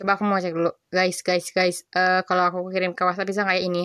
Coba aku mau cek dulu. Guys, guys, guys. Uh, kalau aku kirim ke WhatsApp bisa ini ya ini?